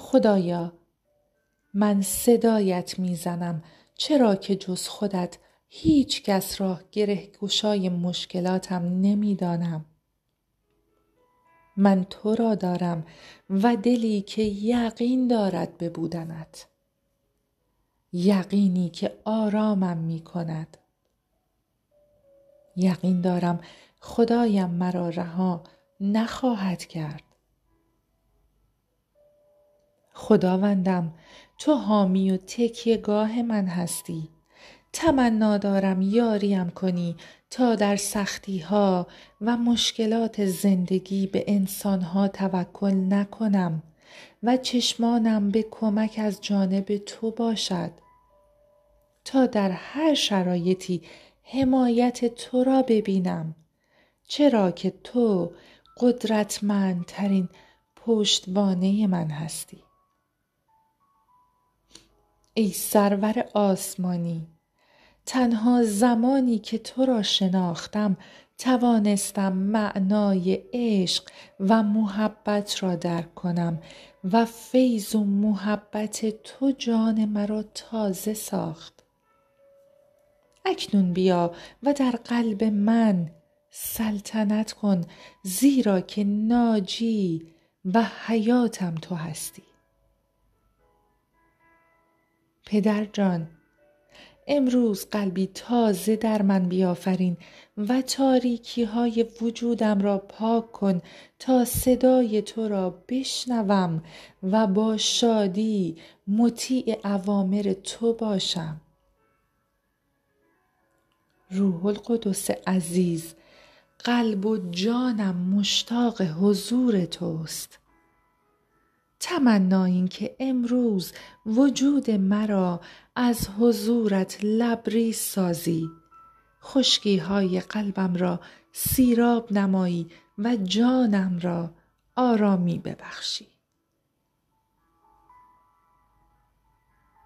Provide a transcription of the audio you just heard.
خدایا من صدایت می‌زنم چرا که جز خودت هیچ کس را گره گشای مشکلاتم نمی‌دانم. من تو را دارم و دلی که یقین دارد به بودنت یقینی که آرامم می کند یقین دارم خدایم مرا رها نخواهد کرد. خداوندم تو حامی و تکیهگاه من هستی. تمنا دارم یاریم کنی تا در سختی ها و مشکلات زندگی به انسان ها توکل نکنم و چشمانم به کمک از جانب تو باشد. تا در هر شرایطی حمایت تو را ببینم. چرا که تو قدرتمندترین پشتوانه من هستی. ای سرور آسمانی تنها زمانی که تو را شناختم توانستم معنای عشق و محبت را درک کنم و فیض و محبت تو جان مرا تازه ساخت. اکنون بیا و در قلب من سلطنت کن زیرا که ناجی و حیاتم تو هستی. پدر جان امروز قلبی تازه در من بیافرین و تاریکی های وجودم را پاک کن تا صدای تو را بشنوم و با شادی مطیع اوامر تو باشم. روح القدس عزیز قلب و جانم مشتاق حضور توست. تمنا این که امروز وجود مرا از حضورت لبریز سازی. خشکی های قلبم را سیراب نمایی و جانم را آرامی ببخشی.